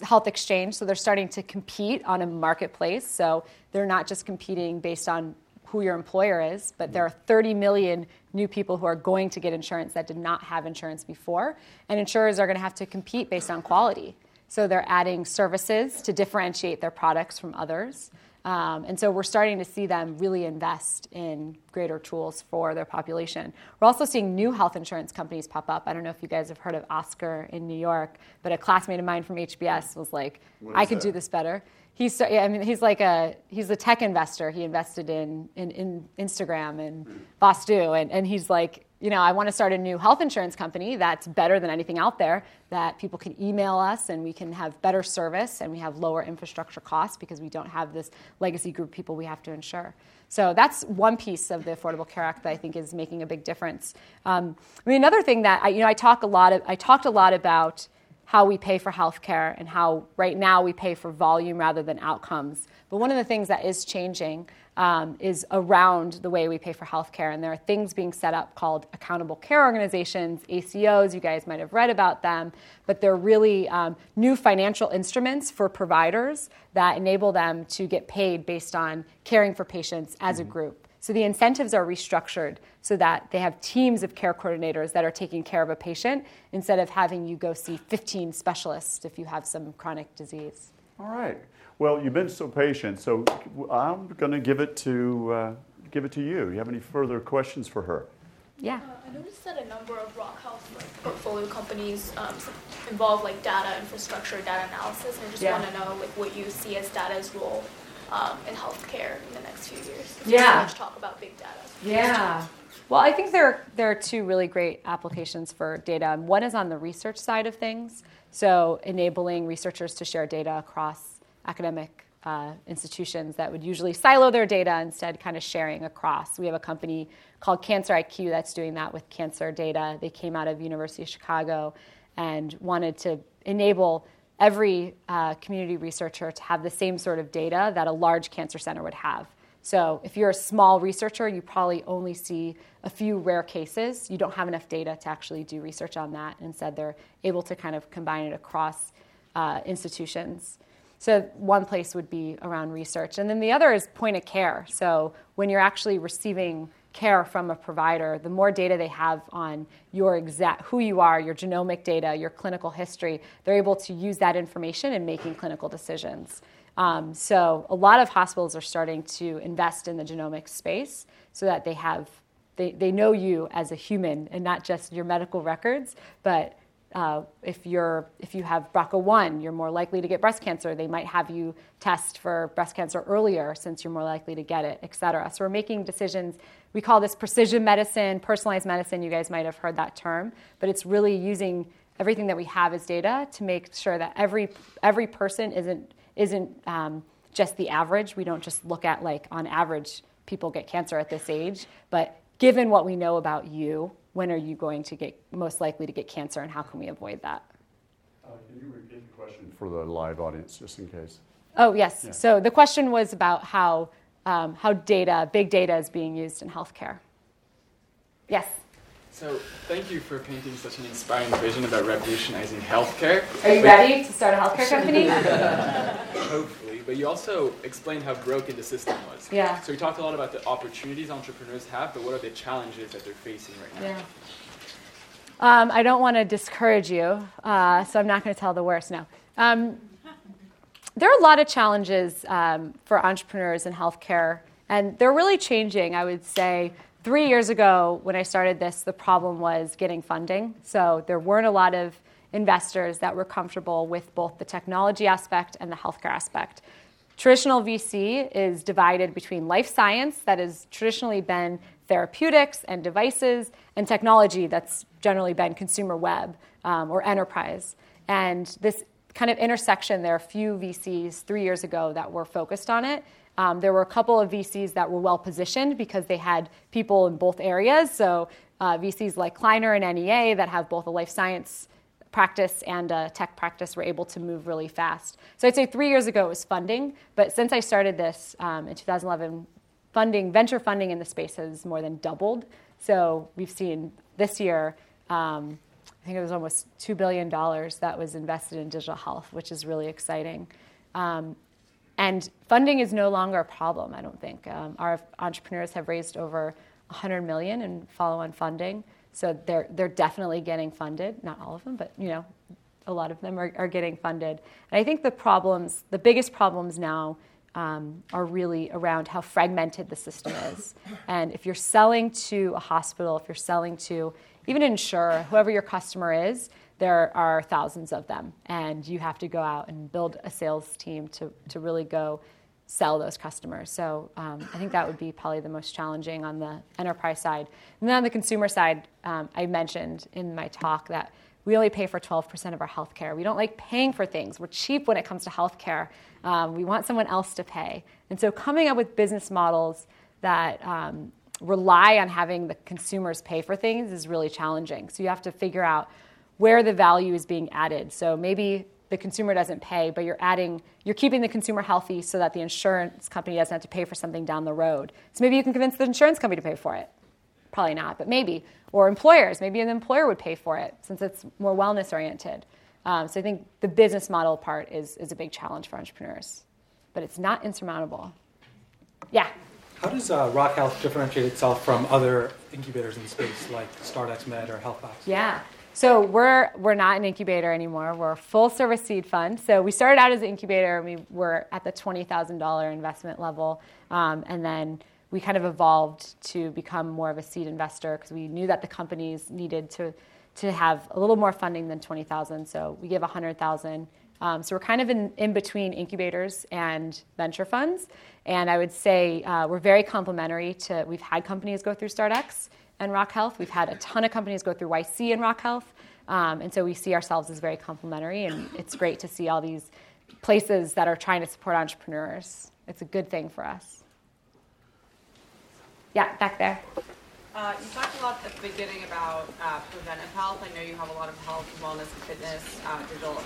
Speaker 3: health exchange, so they're starting to compete on a marketplace. So, they're not just competing based on who your employer is, but there are 30 million new people who are going to get insurance that did not have insurance before. And insurers are going to have to compete based on quality. So they're adding services to differentiate their products from others. Um, and so we're starting to see them really invest in greater tools for their population. We're also seeing new health insurance companies pop up. I don't know if you guys have heard of Oscar in New York, but a classmate of mine from HBS was like, I could
Speaker 2: that?
Speaker 3: do this better. He's, yeah, I mean, he's like a he's a tech investor. He invested in, in, in Instagram and Vostu, and, and he's like, you know, I want to start a new health insurance company that's better than anything out there, that people can email us and we can have better service and we have lower infrastructure costs because we don't have this legacy group of people we have to insure. So that's one piece of the Affordable Care Act that I think is making a big difference. Um, I mean, another thing that I, you know, I talk a lot. Of, I talked a lot about how we pay for healthcare and how right now we pay for volume rather than outcomes. But one of the things that is changing um, is around the way we pay for healthcare. And there are things being set up called accountable care organizations, ACOs. You guys might have read about them, but they're really um, new financial instruments for providers that enable them to get paid based on caring for patients as mm-hmm. a group. So the incentives are restructured so that they have teams of care coordinators that are taking care of a patient instead of having you go see 15 specialists if you have some chronic disease.
Speaker 2: All right. Well, you've been so patient, so I'm going to give it to uh, give it to you. You have any further questions for her?
Speaker 3: Yeah.
Speaker 5: Uh, I noticed that a number of Rock Health like, portfolio companies um, involve like data infrastructure, data analysis, and I just
Speaker 3: Yeah.
Speaker 5: want to know like what you see as data's role um, in healthcare in the next few years.
Speaker 3: Yeah.
Speaker 5: So much talk about big data.
Speaker 3: Yeah. Well, I think there, there are two really great applications for data. One is on the research side of things, so enabling researchers to share data across academic uh, institutions that would usually silo their data instead kind of sharing across. We have a company called Cancer IQ that's doing that with cancer data. They came out of University of Chicago and wanted to enable every uh, community researcher to have the same sort of data that a large cancer center would have. So if you're a small researcher, you probably only see a few rare cases. You don't have enough data to actually do research on that. Instead, they're able to kind of combine it across uh, institutions. So one place would be around research. And then the other is point of care. So when you're actually receiving care from a provider, the more data they have on your exact who you are, your genomic data, your clinical history, they're able to use that information in making clinical decisions. Um, so a lot of hospitals are starting to invest in the genomic space so that they have they, they know you as a human and not just your medical records, but uh, if you're if you have BRCA1, you're more likely to get breast cancer. They might have you test for breast cancer earlier since you're more likely to get it, et cetera. So we're making decisions. We call this precision medicine, personalized medicine. You guys might have heard that term, but it's really using everything that we have as data to make sure that every every person isn't isn't um, just the average. We don't just look at like on average people get cancer at this age, but given what we know about you, when are you going to get most likely to get cancer and how can we avoid that?
Speaker 2: Uh, can you repeat the question for the live audience just in case?
Speaker 3: Oh, yes. Yeah. So the question was about how, um, how data, big data, is being used in healthcare. Yes.
Speaker 6: So, thank you for painting such an inspiring vision about revolutionizing healthcare.
Speaker 3: Are you ready to start a healthcare company? [laughs]
Speaker 6: Hopefully, but you also explained how broken the system was.
Speaker 3: Yeah.
Speaker 6: So, we talked a lot about the opportunities entrepreneurs have, but what are the challenges that they're facing right now?
Speaker 3: Yeah. Um, I don't want to discourage you, uh, so I'm not going to tell the worst now. Um, there are a lot of challenges um, for entrepreneurs in healthcare, and they're really changing, I would say three years ago, when I started this, the problem was getting funding. So there weren't a lot of investors that were comfortable with both the technology aspect and the healthcare aspect. Traditional VC is divided between life science, that has traditionally been therapeutics and devices, and technology, that's generally been consumer web um, or enterprise. And this kind of intersection, there are a few VCs three years ago that were focused on it. Um, there were a couple of VCs that were well positioned because they had people in both areas. So uh, VCs like Kleiner and NEA that have both a life science practice and a tech practice were able to move really fast. So I'd say three years ago it was funding, but since I started this um, in 2011, funding, venture funding in the space has more than doubled. So we've seen this year, um, I think it was almost $2 billion that was invested in digital health, which is really exciting. Um, and funding is no longer a problem, I don't think. Um, our entrepreneurs have raised over 100 million in follow-on funding, so they're they're definitely getting funded. Not all of them, but you know, a lot of them are, are getting funded. And I think the problems, the biggest problems now, um, are really around how fragmented the system is. And if you're selling to a hospital, if you're selling to even an insurer, whoever your customer is, there are thousands of them, and you have to go out and build a sales team to, to really go sell those customers. So um, I think that would be probably the most challenging on the enterprise side. And then on the consumer side, um, I mentioned in my talk that we only pay for 12% of our healthcare. We don't like paying for things. We're cheap when it comes to healthcare. Um, we want someone else to pay. And so coming up with business models that um, rely on having the consumers pay for things is really challenging. So you have to figure out where the value is being added. So maybe the consumer doesn't pay, but you're adding, you're keeping the consumer healthy so that the insurance company doesn't have to pay for something down the road. So maybe you can convince the insurance company to pay for it. Probably not, but maybe. Or employers, maybe an employer would pay for it since it's more wellness oriented. Um, so I think the business model part is, is a big challenge for entrepreneurs, but it's not insurmountable. Yeah.
Speaker 7: How does uh, Rock Health differentiate itself from other incubators in the space like StartX Med or HealthBox?
Speaker 3: Yeah. So we're we're not an incubator anymore. We're a full service seed fund. So we started out as an incubator. and We were at the twenty thousand dollar investment level, um, and then we kind of evolved to become more of a seed investor because we knew that the companies needed to to have a little more funding than twenty thousand. So we give a hundred thousand. Um, so we're kind of in, in between incubators and venture funds. And I would say uh, we're very complementary to. We've had companies go through StartX and Rock Health. We've had a ton of companies go through YC and Rock Health. Um, and so we see ourselves as very complementary, and it's great to see all these places that are trying to support entrepreneurs. It's a good thing for us. Yeah, back there.
Speaker 8: Uh, you talked a lot at the beginning about uh, preventive health. I know you have a lot of health, wellness, and fitness, uh, digital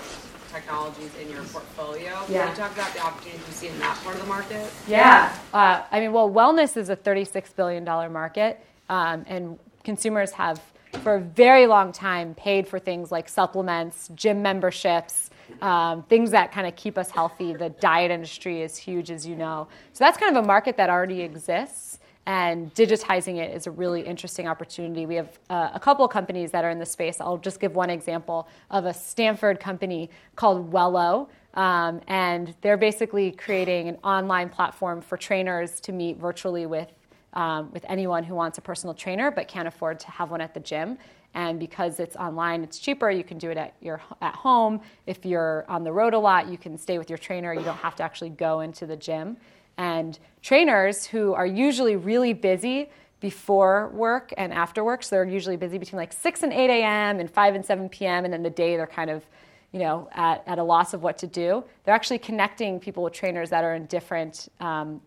Speaker 8: technologies in your portfolio.
Speaker 3: Yeah.
Speaker 8: Can you talk about the opportunities you see in that part of the market?
Speaker 3: Yeah. Uh, I mean, well, wellness is a $36 billion market. Um, and consumers have, for a very long time, paid for things like supplements, gym memberships, um, things that kind of keep us healthy. The diet industry is huge, as you know. So that's kind of a market that already exists. And digitizing it is a really interesting opportunity. We have uh, a couple companies that are in the space. I'll just give one example of a Stanford company called Wello, Um, and they're basically creating an online platform for trainers to meet virtually with, um, with anyone who wants a personal trainer but can't afford to have one at the gym. And because it's online, it's cheaper. You can do it at your at home. If you're on the road a lot, you can stay with your trainer. You don't have to actually go into the gym. And trainers who are usually really busy before work and after work, so they're usually busy between like 6 and 8 a.m. and 5 and 7 p.m. And then the day they're kind of you know, at, at a loss of what to do. They're actually connecting people with trainers that are in different um,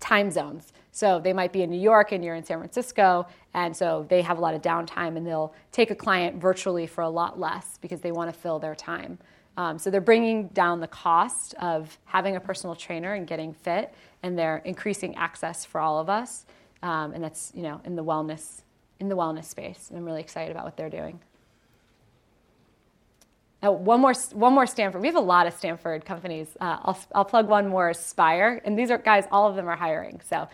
Speaker 3: time zones. So they might be in New York and you're in San Francisco, and so they have a lot of downtime and they'll take a client virtually for a lot less because they want to fill their time. Um, so they're bringing down the cost of having a personal trainer and getting fit, and they're increasing access for all of us. Um, and that's you know in the wellness in the wellness space. And I'm really excited about what they're doing. Oh, one more, one more Stanford. We have a lot of Stanford companies. Uh, I'll, I'll plug one more, Spire. And these are guys, all of them are hiring. So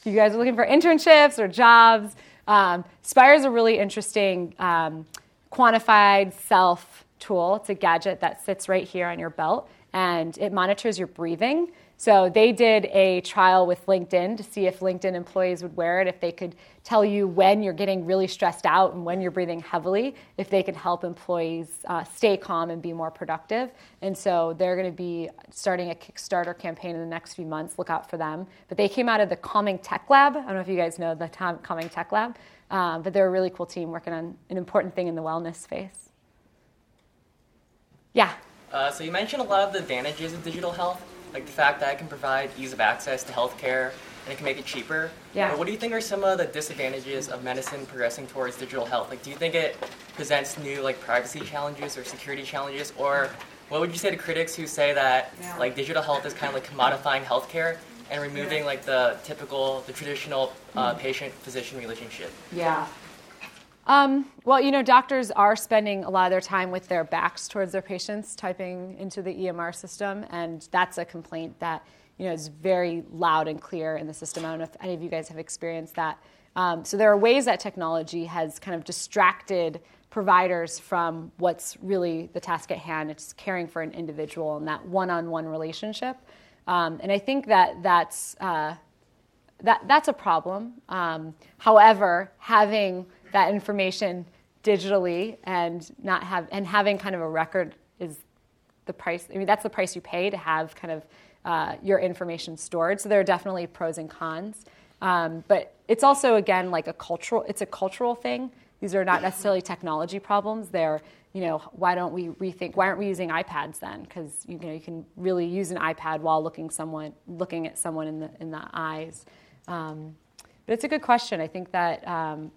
Speaker 3: if you guys are looking for internships or jobs, um, Spire is a really interesting um, quantified self tool. It's a gadget that sits right here on your belt and it monitors your breathing. So they did a trial with LinkedIn to see if LinkedIn employees would wear it, if they could tell you when you're getting really stressed out and when you're breathing heavily, if they could help employees uh, stay calm and be more productive. And so they're going to be starting a Kickstarter campaign in the next few months. Look out for them. But they came out of the Calming Tech Lab. I don't know if you guys know the Calming Tech Lab, um, but they're a really cool team working on an important thing in the wellness space. Yeah.
Speaker 9: Uh, so you mentioned a lot of the advantages of digital health like the fact that it can provide ease of access to healthcare and it can make it cheaper.
Speaker 3: Yeah.
Speaker 9: But what do you think are some of the disadvantages of medicine progressing towards digital health? Like, do you think it presents new like privacy challenges or security challenges, or what would you say to critics who say that yeah. like digital health is kind of like commodifying healthcare and removing yeah. like the typical, the traditional uh, patient-physician relationship?
Speaker 3: Yeah. Um, well, you know, doctors are spending a lot of their time with their backs towards their patients, typing into the EMR system, and that's a complaint that you know is very loud and clear in the system. I don't know if any of you guys have experienced that. Um, so there are ways that technology has kind of distracted providers from what's really the task at hand. It's caring for an individual and that one-on-one relationship. Um, and I think that that's uh, that that's a problem. Um, however, having that information digitally and not have and having kind of a record is the price. I mean, that's the price you pay to have kind of uh, your information stored. So there are definitely pros and cons. Um, but it's also again like a cultural. It's a cultural thing. These are not necessarily technology problems. They're you know why don't we rethink? Why aren't we using iPads then? Because you know you can really use an iPad while looking someone looking at someone in the in the eyes. Um, but it's a good question. I think that um,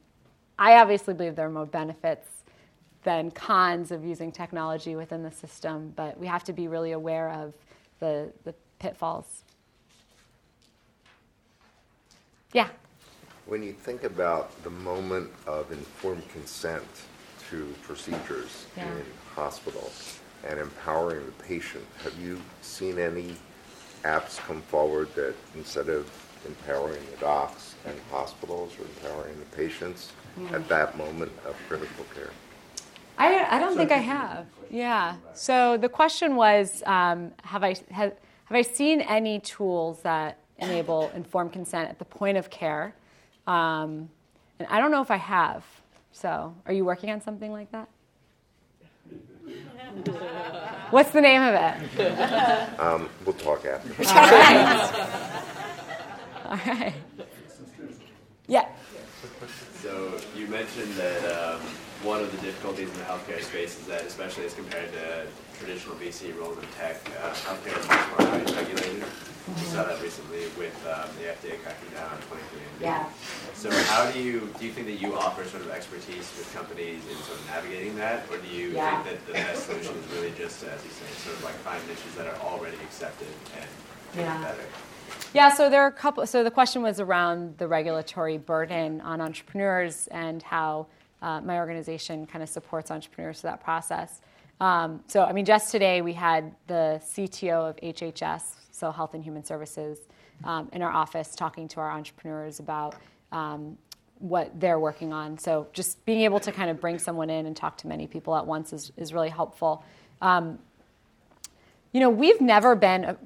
Speaker 3: I obviously believe there are more benefits than cons of using technology within the system, but we have to be really aware of the, the pitfalls. Yeah.
Speaker 10: When you think about the moment of informed consent to procedures yeah. in hospitals and empowering the patient, have you seen any apps come forward that instead of empowering the docs and hospitals or empowering the patients, at that moment of critical care?
Speaker 3: I, I don't think I have. Yeah. So the question was um, have, I, have, have I seen any tools that enable informed consent at the point of care? Um, and I don't know if I have. So are you working on something like that? What's the name of it?
Speaker 10: Um, we'll talk after. [laughs]
Speaker 3: All right. All right. Yeah.
Speaker 11: So you mentioned that um, one of the difficulties in the healthcare space is that, especially as compared to traditional VC roles in tech, uh, healthcare is much more highly regulated. We saw that recently with um, the FDA cracking down on 23andMe.
Speaker 3: Yeah.
Speaker 11: So how do you do you think that you offer sort of expertise with companies in sort of navigating that, or do you yeah. think that the best solution is really just, as you say, sort of like find niches that are already accepted and yeah. better?
Speaker 3: Yeah, so there are a couple. So the question was around the regulatory burden on entrepreneurs and how uh, my organization kind of supports entrepreneurs through that process. Um, so, I mean, just today we had the CTO of HHS, so Health and Human Services, um, in our office talking to our entrepreneurs about um, what they're working on. So, just being able to kind of bring someone in and talk to many people at once is, is really helpful. Um, you know, we've never been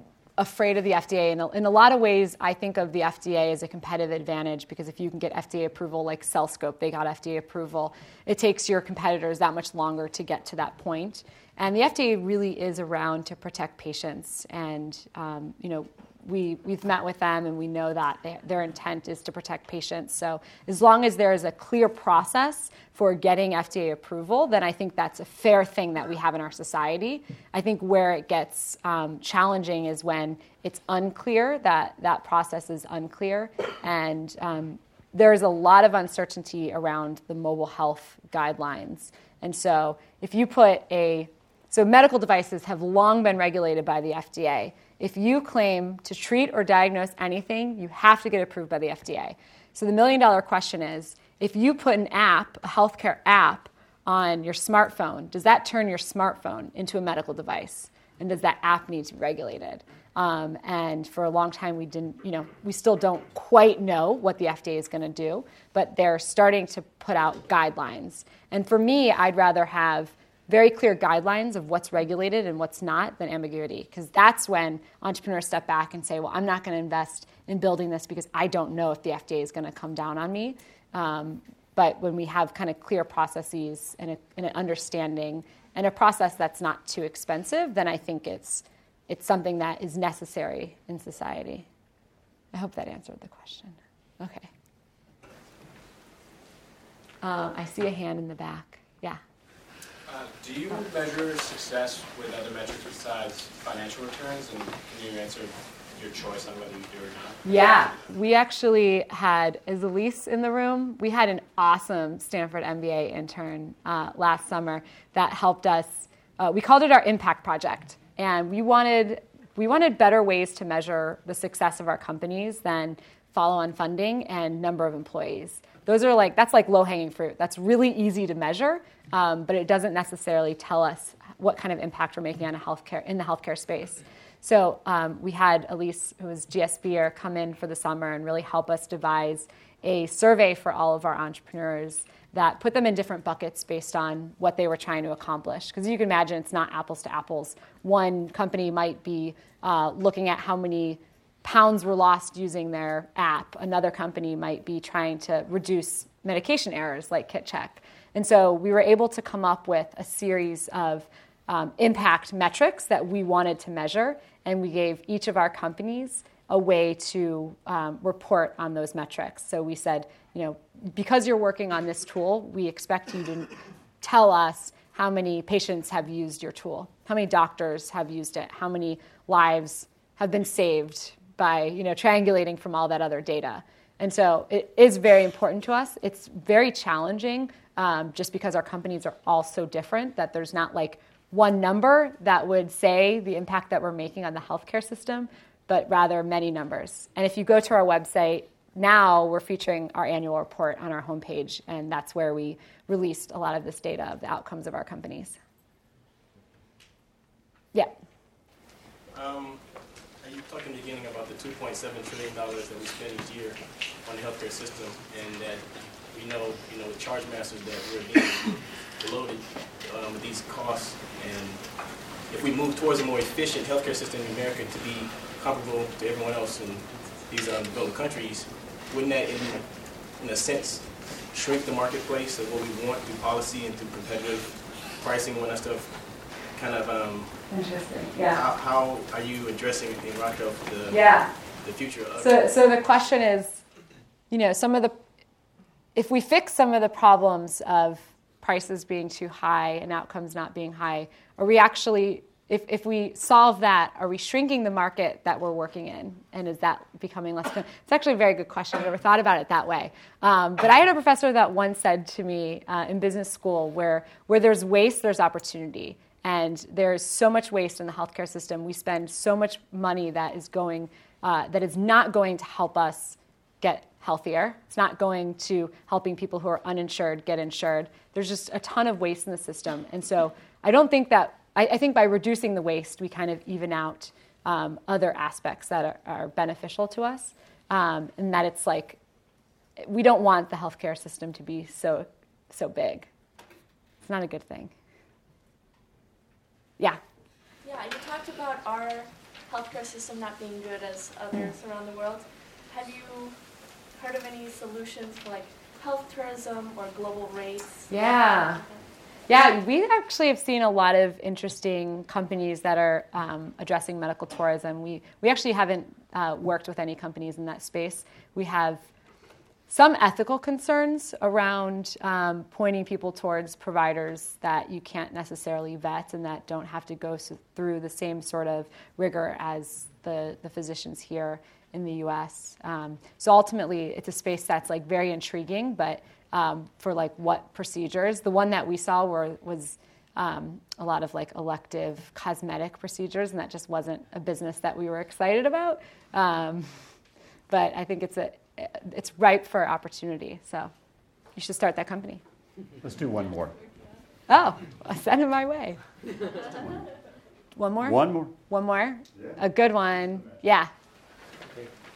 Speaker 3: afraid of the FDA. And in a lot of ways, I think of the FDA as a competitive advantage because if you can get FDA approval, like CellScope, they got FDA approval, it takes your competitors that much longer to get to that point. And the FDA really is around to protect patients. And, um, you know, we, we've met with them and we know that they, their intent is to protect patients. So, as long as there is a clear process for getting FDA approval, then I think that's a fair thing that we have in our society. I think where it gets um, challenging is when it's unclear, that that process is unclear. And um, there's a lot of uncertainty around the mobile health guidelines. And so, if you put a so medical devices have long been regulated by the FDA. If you claim to treat or diagnose anything, you have to get approved by the FDA. So the million dollar question is if you put an app, a healthcare app, on your smartphone, does that turn your smartphone into a medical device? And does that app need to be regulated? Um, and for a long time, we didn't, you know, we still don't quite know what the FDA is going to do, but they're starting to put out guidelines. And for me, I'd rather have very clear guidelines of what's regulated and what's not than ambiguity. Because that's when entrepreneurs step back and say, well, I'm not going to invest in building this because I don't know if the FDA is going to come down on me. Um, but when we have kind of clear processes and, a, and, an understanding and a process that's not too expensive, then I think it's, it's something that is necessary in society. I hope that answered the question. Okay. Uh, I see a hand in the back.
Speaker 12: Uh, do you measure success with other metrics besides financial returns? And can you answer your choice on whether you do or not?
Speaker 3: Yeah, we actually had, is Elise in the room? We had an awesome Stanford MBA intern uh, last summer that helped us. Uh, we called it our impact project. And we wanted, we wanted better ways to measure the success of our companies than follow on funding and number of employees. Those are like, that's like low hanging fruit. That's really easy to measure, um, but it doesn't necessarily tell us what kind of impact we're making on a healthcare, in the healthcare space. So um, we had Elise, who was GSBer, come in for the summer and really help us devise a survey for all of our entrepreneurs that put them in different buckets based on what they were trying to accomplish. Because you can imagine it's not apples to apples. One company might be uh, looking at how many pounds were lost using their app. Another company might be trying to reduce medication errors like KitCheck. And so we were able to come up with a series of um, impact metrics that we wanted to measure, and we gave each of our companies a way to um, report on those metrics. So we said, you know, because you're working on this tool, we expect you to tell us how many patients have used your tool, how many doctors have used it, how many lives have been saved by you know, triangulating from all that other data. And so it is very important to us. It's very challenging um, just because our companies are all so different that there's not like one number that would say the impact that we're making on the healthcare system, but rather many numbers. And if you go to our website, now we're featuring our annual report on our homepage, and that's where we released a lot of this data of the outcomes of our companies. Yeah.
Speaker 12: Um, you talked in the beginning about the $2.7 trillion that we spend each year on the healthcare system, and that we know, you know, with charge masters that we're being loaded um, with these costs. And if we move towards a more efficient healthcare system in America to be comparable to everyone else in these um, developed countries, wouldn't that, in, in a sense, shrink the marketplace of what we want through policy and through competitive pricing and all that stuff? Kind of um,
Speaker 3: Interesting. Yeah.
Speaker 12: How, how are you addressing in Health the
Speaker 3: yeah.
Speaker 12: the future of?
Speaker 3: So so the question is, you know, some of the if we fix some of the problems of prices being too high and outcomes not being high, are we actually if, if we solve that, are we shrinking the market that we're working in? And is that becoming less? It's actually a very good question. I've never thought about it that way. Um, but I had a professor that once said to me uh, in business school where, where there's waste, there's opportunity. And there's so much waste in the healthcare system. We spend so much money that is going, uh, that is not going to help us get healthier. It's not going to helping people who are uninsured get insured. There's just a ton of waste in the system. And so I don't think that, I, I think by reducing the waste, we kind of even out um, other aspects that are, are beneficial to us. Um, and that it's like, we don't want the healthcare system to be so, so big. It's not a good thing. Yeah.
Speaker 5: Yeah, you talked about our healthcare system not being good as others around the world. Have you heard of any solutions for like health tourism or global race?
Speaker 3: Yeah. Yeah, we actually have seen a lot of interesting companies that are um, addressing medical tourism. We, we actually haven't uh, worked with any companies in that space. We have some ethical concerns around um, pointing people towards providers that you can't necessarily vet and that don't have to go through the same sort of rigor as the, the physicians here in the US. Um, so ultimately, it's a space that's like very intriguing, but um, for like what procedures. The one that we saw were, was um, a lot of like elective cosmetic procedures, and that just wasn't a business that we were excited about. Um, but I think it's a it's ripe for opportunity. So you should start that company.
Speaker 2: Let's do one more.
Speaker 3: Oh, [laughs] send it my way. One more?
Speaker 2: One more.
Speaker 3: One more? Yeah. A good one. Yeah.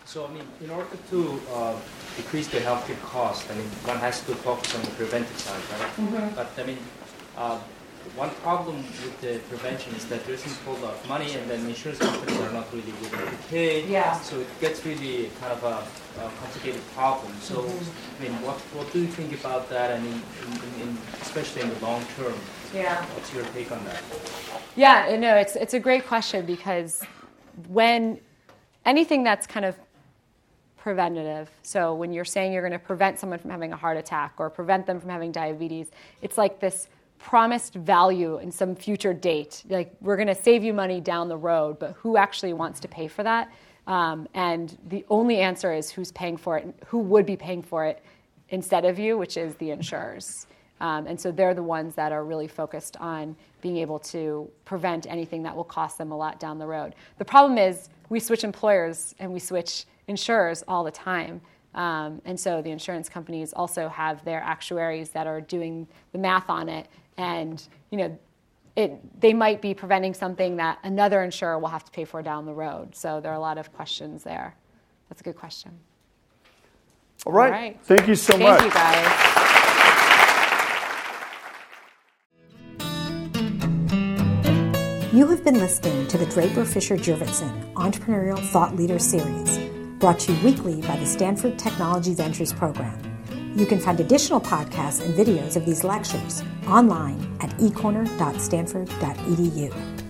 Speaker 13: Okay. So, I mean, in order to uh, decrease the healthcare cost, I mean, one has to focus on the preventive side, right? Mm-hmm. But, I mean, uh, one problem with the prevention is that there isn't a whole lot of money, and then insurance companies are not really willing to pay.
Speaker 3: Yeah.
Speaker 13: So it gets really kind of a, a complicated problem. So, mm-hmm. I mean, what, what do you think about that? I mean, in, in, especially in the long term.
Speaker 3: Yeah.
Speaker 13: What's your take on that?
Speaker 3: Yeah, no, it's it's a great question because when anything that's kind of preventative. So when you're saying you're going to prevent someone from having a heart attack or prevent them from having diabetes, it's like this promised value in some future date. Like, we're going to save you money down the road, but who actually wants to pay for that? Um, and the only answer is who's paying for it, who would be paying for it instead of you, which is the insurers. Um, and so they're the ones that are really focused on being able to prevent anything that will cost them a lot down the road. The problem is we switch employers and we switch insurers all the time. Um, and so the insurance companies also have their actuaries that are doing the math on it and you know it, they might be preventing something that another insurer will have to pay for down the road. So there are a lot of questions there. That's a good question.
Speaker 2: All right. All right. Thank you so
Speaker 3: Thank
Speaker 2: much.
Speaker 3: Thank you, guys.
Speaker 1: You have been listening to the Draper Fisher Jurvetson Entrepreneurial Thought Leader Series, brought to you weekly by the Stanford Technology Ventures Program. You can find additional podcasts and videos of these lectures online at ecorner.stanford.edu.